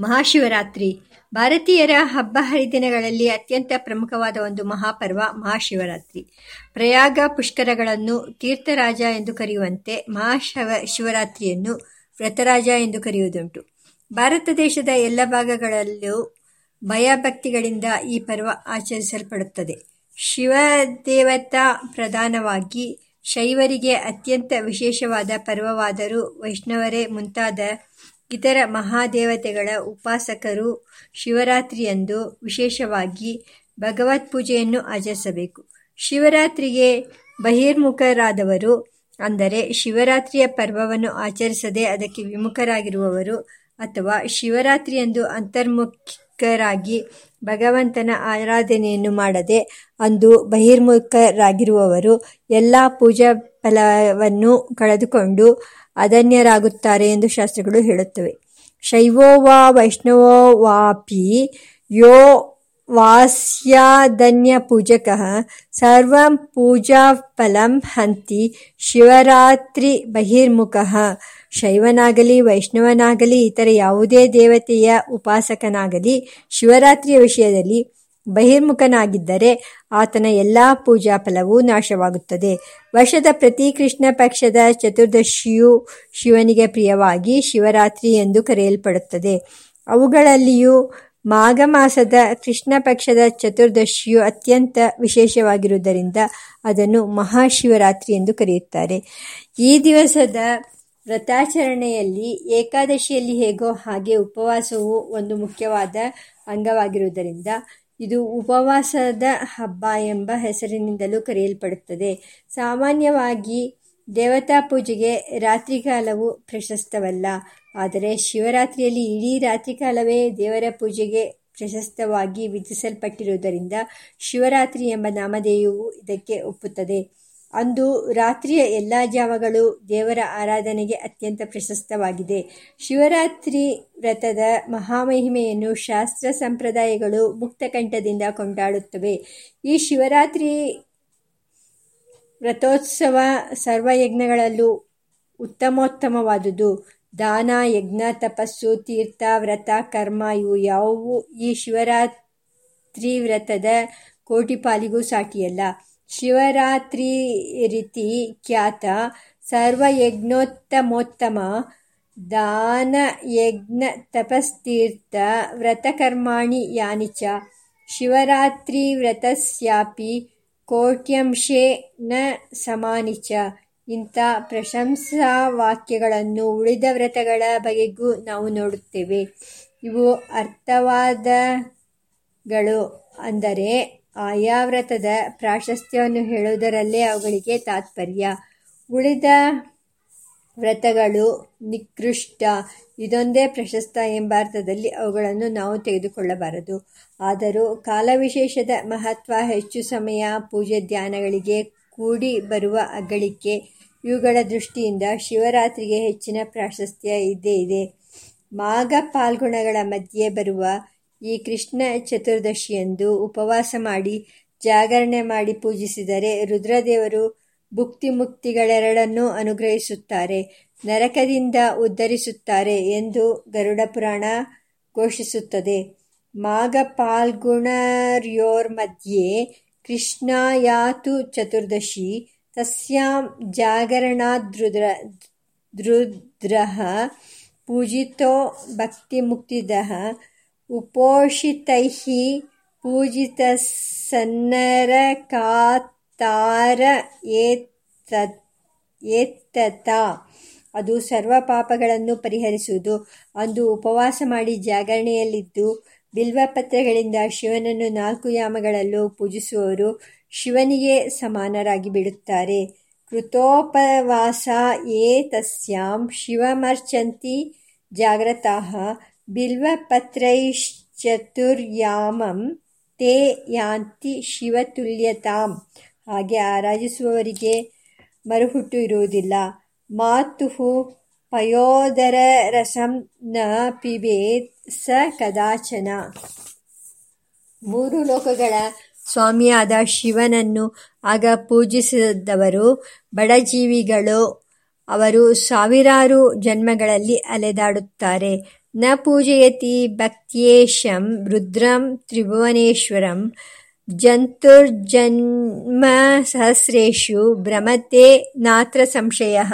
ಮಹಾಶಿವರಾತ್ರಿ ಭಾರತೀಯರ ಹಬ್ಬ ಹರಿದಿನಗಳಲ್ಲಿ ಅತ್ಯಂತ ಪ್ರಮುಖವಾದ ಒಂದು ಮಹಾಪರ್ವ ಮಹಾಶಿವರಾತ್ರಿ. ಪ್ರಯಾಗ ಪುಷ್ಕರಗಳನ್ನು ತೀರ್ಥರಾಜ ಎಂದು ಕರೆಯುವಂತೆ ಮಹಾಶಿವ ಶಿವರಾತ್ರಿಯನ್ನು ವ್ರತರಾಜ ಎಂದು ಕರೆಯುವುದುಂಟು. ಭಾರತ ದೇಶದ ಎಲ್ಲ ಭಾಗಗಳಲ್ಲೂ ಭಯಭಕ್ತಿಗಳಿಂದ ಈ ಪರ್ವ ಆಚರಿಸಲ್ಪಡುತ್ತದೆ. ಶಿವದೇವತಾ ಪ್ರಧಾನವಾಗಿ ಶೈವರಿಗೆ ಅತ್ಯಂತ ವಿಶೇಷವಾದ ಪರ್ವವಾದರೂ ವೈಷ್ಣವರೇ ಮುಂತಾದ ಇತರ ಮಹಾದೇವತೆಗಳ ಉಪಾಸಕರು ಶಿವರಾತ್ರಿಯಂದು ವಿಶೇಷವಾಗಿ ಭಗವತ್ಪೂಜೆಯನ್ನು ಆಚರಿಸಬೇಕು. ಶಿವರಾತ್ರಿಗೆ ಬಹಿರ್ಮುಖರಾದವರು, ಅಂದರೆ ಶಿವರಾತ್ರಿಯ ಪರ್ವವನ್ನು ಆಚರಿಸದೆ ಅದಕ್ಕೆ ವಿಮುಖರಾಗಿರುವವರು ಅಥವಾ ಶಿವರಾತ್ರಿಯಂದು ಅಂತರ್ಮುಖರಾಗಿ ಭಗವಂತನ ಆರಾಧನೆಯನ್ನು ಮಾಡದೆ ಅಂದು ಬಹಿರ್ಮುಖರಾಗಿರುವವರು ಎಲ್ಲ ಪೂಜಾ ಫಲವನ್ನು ಕಳೆದುಕೊಂಡು ಅದನ್ಯರಾಗುತ್ತಾರೆ ಎಂದು ಶಾಸ್ತ್ರಗಳು ಹೇಳುತ್ತವೆ. ಶೈವೋ ವಾ ವೈಷ್ಣವೋ ವಾಪಿ ಯೋ ಸರ್ವ ಸರ್ವಂ ಪೂಜಾಫಲಂ ಹಂತಿ ಶಿವರಾತ್ರಿಬಹಿರ್ಮುಖಃ ಶೈವನಾಗಲಿ, ವೈಷ್ಣವನಾಗಲಿ, ಇತರ ಯಾವುದೇ ದೇವತೆಯ ಉಪಾಸಕನಾಗಲಿ, ಶಿವರಾತ್ರಿಯ ವಿಷಯದಲ್ಲಿ ಬಹಿರ್ಮುಖನಾಗಿದ್ದರೆ ಆತನ ಎಲ್ಲಾ ಪೂಜಾಫಲವೂ ನಾಶವಾಗುತ್ತದೆ. ವರ್ಷದ ಪ್ರತಿ ಕೃಷ್ಣ ಪಕ್ಷದ ಚತುರ್ದಶಿಯು ಶಿವನಿಗೆ ಪ್ರಿಯವಾಗಿ ಶಿವರಾತ್ರಿ ಎಂದು ಕರೆಯಲ್ಪಡುತ್ತದೆ. ಅವುಗಳಲ್ಲಿಯೂ ಮಾಘ ಮಾಸದ ಕೃಷ್ಣ ಪಕ್ಷದ ಚತುರ್ದಶಿಯು ಅತ್ಯಂತ ವಿಶೇಷವಾಗಿರುವುದರಿಂದ ಅದನ್ನು ಮಹಾಶಿವರಾತ್ರಿ ಎಂದು ಕರೆಯುತ್ತಾರೆ. ಈ ದಿವಸದ ವ್ರತಾಚರಣೆಯಲ್ಲಿ ಏಕಾದಶಿಯಲ್ಲಿ ಹೇಗೋ ಹಾಗೆ ಉಪವಾಸವು ಒಂದು ಮುಖ್ಯವಾದ ಅಂಗವಾಗಿರುವುದರಿಂದ ಇದು ಉಪವಾಸದ ಹಬ್ಬ ಎಂಬ ಹೆಸರಿನಿಂದಲೂ ಕರೆಯಲ್ಪಡುತ್ತದೆ. ಸಾಮಾನ್ಯವಾಗಿ ದೇವತಾ ಪೂಜೆಗೆ ರಾತ್ರಿಕಾಲವು ಪ್ರಶಸ್ತವಲ್ಲ. ಆದರೆ ಶಿವರಾತ್ರಿಯಲ್ಲಿ ಇಡೀ ರಾತ್ರಿಕಾಲವೇ ದೇವರ ಪೂಜೆಗೆ ಪ್ರಶಸ್ತವಾಗಿ ವಿಧಿಸಲ್ಪಟ್ಟಿರುವುದರಿಂದ ಶಿವರಾತ್ರಿ ಎಂಬ ನಾಮಧೇಯವು ಇದಕ್ಕೆ ಒಪ್ಪುತ್ತದೆ. ಅಂದು ರಾತ್ರಿಯ ಎಲ್ಲ ಜಾವಗಳು ದೇವರ ಆರಾಧನೆಗೆ ಅತ್ಯಂತ ಪ್ರಶಸ್ತವಾಗಿದೆ. ಶಿವರಾತ್ರಿ ವ್ರತದ ಮಹಾಮಹಿಮೆಯನ್ನು ಶಾಸ್ತ್ರ ಸಂಪ್ರದಾಯಗಳು ಮುಕ್ತಕಂಠದಿಂದ ಕೊಂಡಾಡುತ್ತವೆ. ಈ ಶಿವರಾತ್ರಿ ವ್ರತೋತ್ಸವ ಸರ್ವಯಜ್ಞಗಳಲ್ಲೂ ಉತ್ತಮೋತ್ತಮವಾದುದು. ದಾನ, ಯಜ್ಞ, ತಪಸ್ಸು, ತೀರ್ಥ, ವ್ರತ, ಕರ್ಮ ಇವು ಯಾವುವು ಈ ಶಿವರಾತ್ರಿ ವ್ರತದ ಕೋಟಿಪಾಲಿಗೂ ಸಾಟಿಯಲ್ಲ. ಶಿವರಾತ್ರಿರಿತಿ ಖ್ಯಾತ ಸರ್ವಯಜ್ಞೋತ್ತಮೋತ್ತಮ ದಾನಯಜ್ಞತಪಸ್ತೀರ್ಥ ವ್ರತಕರ್ಮಾಣಿ ಯಾನಿ ಚ ಶಿವರಾತ್ರಿವ್ರತಸ್ಯಾಪಿ ಕೋಟ್ಯಂಶೇ ನ ಸಮಾನಿ ಚ ಇಂಥ ಪ್ರಶಂಸಾವಾಕ್ಯಗಳನ್ನು ಉಳಿದ ವ್ರತಗಳ ಬಗೆಗೂ ನಾವು ನೋಡುತ್ತೇವೆ. ಇವು ಅರ್ಥವಾದಗಳು ಅಂದರೆ ಆಯಾ ವ್ರತದ ಪ್ರಾಶಸ್ತ್ಯವನ್ನು ಹೇಳುವುದರಲ್ಲೇ ಅವುಗಳಿಗೆ ತಾತ್ಪರ್ಯ. ಉಳಿದ ವ್ರತಗಳು ನಿಕೃಷ್ಟ, ಇದೊಂದೇ ಪ್ರಶಸ್ತ ಎಂಬ ಅರ್ಥದಲ್ಲಿ ಅವುಗಳನ್ನು ನಾವು ತೆಗೆದುಕೊಳ್ಳಬಾರದು. ಆದರೂ ಕಾಲವಿಶೇಷದ ಮಹತ್ವ, ಹೆಚ್ಚು ಸಮಯ ಪೂಜೆ-ಧ್ಯಾನಗಳಿಗೆ ಕೂಡಿಬರುವ ಅಗಳಿಕೆ ಇವುಗಳ ದೃಷ್ಟಿಯಿಂದ ಶಿವರಾತ್ರಿಗೆ ಹೆಚ್ಚಿನ ಪ್ರಾಶಸ್ತ್ಯ ಇದ್ದೇ ಇದೆ. ಮಾಘ ಪಾಲ್ಗುಣಗಳ ಮಧ್ಯೆ ಬರುವ ಈ ಕೃಷ್ಣ ಚತುರ್ದಶಿಯಂದು ಉಪವಾಸ ಮಾಡಿ ಜಾಗರಣೆ ಮಾಡಿ ಪೂಜಿಸಿದರೆ ರುದ್ರದೇವರು ಭುಕ್ತಿ-ಮುಕ್ತಿಗಳೆರಡನ್ನೂ ಅನುಗ್ರಹಿಸುತ್ತಾರೆ, ನರಕದಿಂದ ಉದ್ಧರಿಸುತ್ತಾರೆ ಎಂದು ಗರುಡ ಪುರಾಣ ಘೋಷಿಸುತ್ತದೆ. ಮಾಘ-ಫಾಲ್ಗುಣಯೋರ್ಮಧ್ಯೆ ಕೃಷ್ಣಾಯಾತು ಚತುರ್ದಶಿ ತಸ್ಯಾಂ ಜಾಗರಣಾದ್ರುದ್ರಃ ಪೂಜಿತೋ ಭಕ್ತಿ ಭಕ್ತಿಮುಕ್ತಿದಃ ಉಪೋಷಿತೈಃ ಪೂಜಿತಸ್ಸನ್ನರಕಾತ್ತಾರ ಏತತ ಅದು ಸರ್ವ ಪಾಪಗಳನ್ನು ಪರಿಹರಿಸುವುದು. ಅಂದು ಉಪವಾಸ ಮಾಡಿ ಜಾಗರಣೆಯಲ್ಲಿದ್ದು, ಬಿಲ್ವಪತ್ರಗಳಿಂದ ಶಿವನನ್ನು ನಾಲ್ಕು ಯಾಮಗಳಲ್ಲೂ ಪೂಜಿಸುವವರು ಶಿವನಿಗೆ ಸಮಾನರಾಗಿ ಬಿಡುತ್ತಾರೆ ಕೃತೋಪವಾಸ ಏತಸ್ಯಾಂ ಶಿವಮರ್ಚಂತಿ ಜಾಗ್ರತಾಃ. ಬಿಲ್ವಪತ್ರೈಶ್ಚತುರ್ಯಾಮಂ ತೇ ಯಾಂತಿ ಶಿವತುಲ್ಯತಾಂ ಹಾಗೆ ಆರಾಧಿಸುವವರಿಗೆ ಮರುಹುಟ್ಟು ಇರುವುದಿಲ್ಲ. ಮಾತುಹು ಪಯೋದರ ರಸಂ ನ ಪಿಬೇತ್ ಸ ಕದಾಚನ. ಮೂರು ಲೋಕಗಳ ಸ್ವಾಮಿಯಾದ ಶಿವನನ್ನು ಆಗ ಪೂಜಿಸಿದವರು ಬಡಜೀವಿಗಳು ಅವರು ಸಾವಿರಾರು ಜನ್ಮಗಳಲ್ಲಿ ಅಲೆದಾಡುತ್ತಾರೆ. न पूजयति भक्त्येशं रुद्रं त्रिभुवनेश्वरं जन्तुर्जन्मसहस्रेषु भ्रमते नात्र संशयः।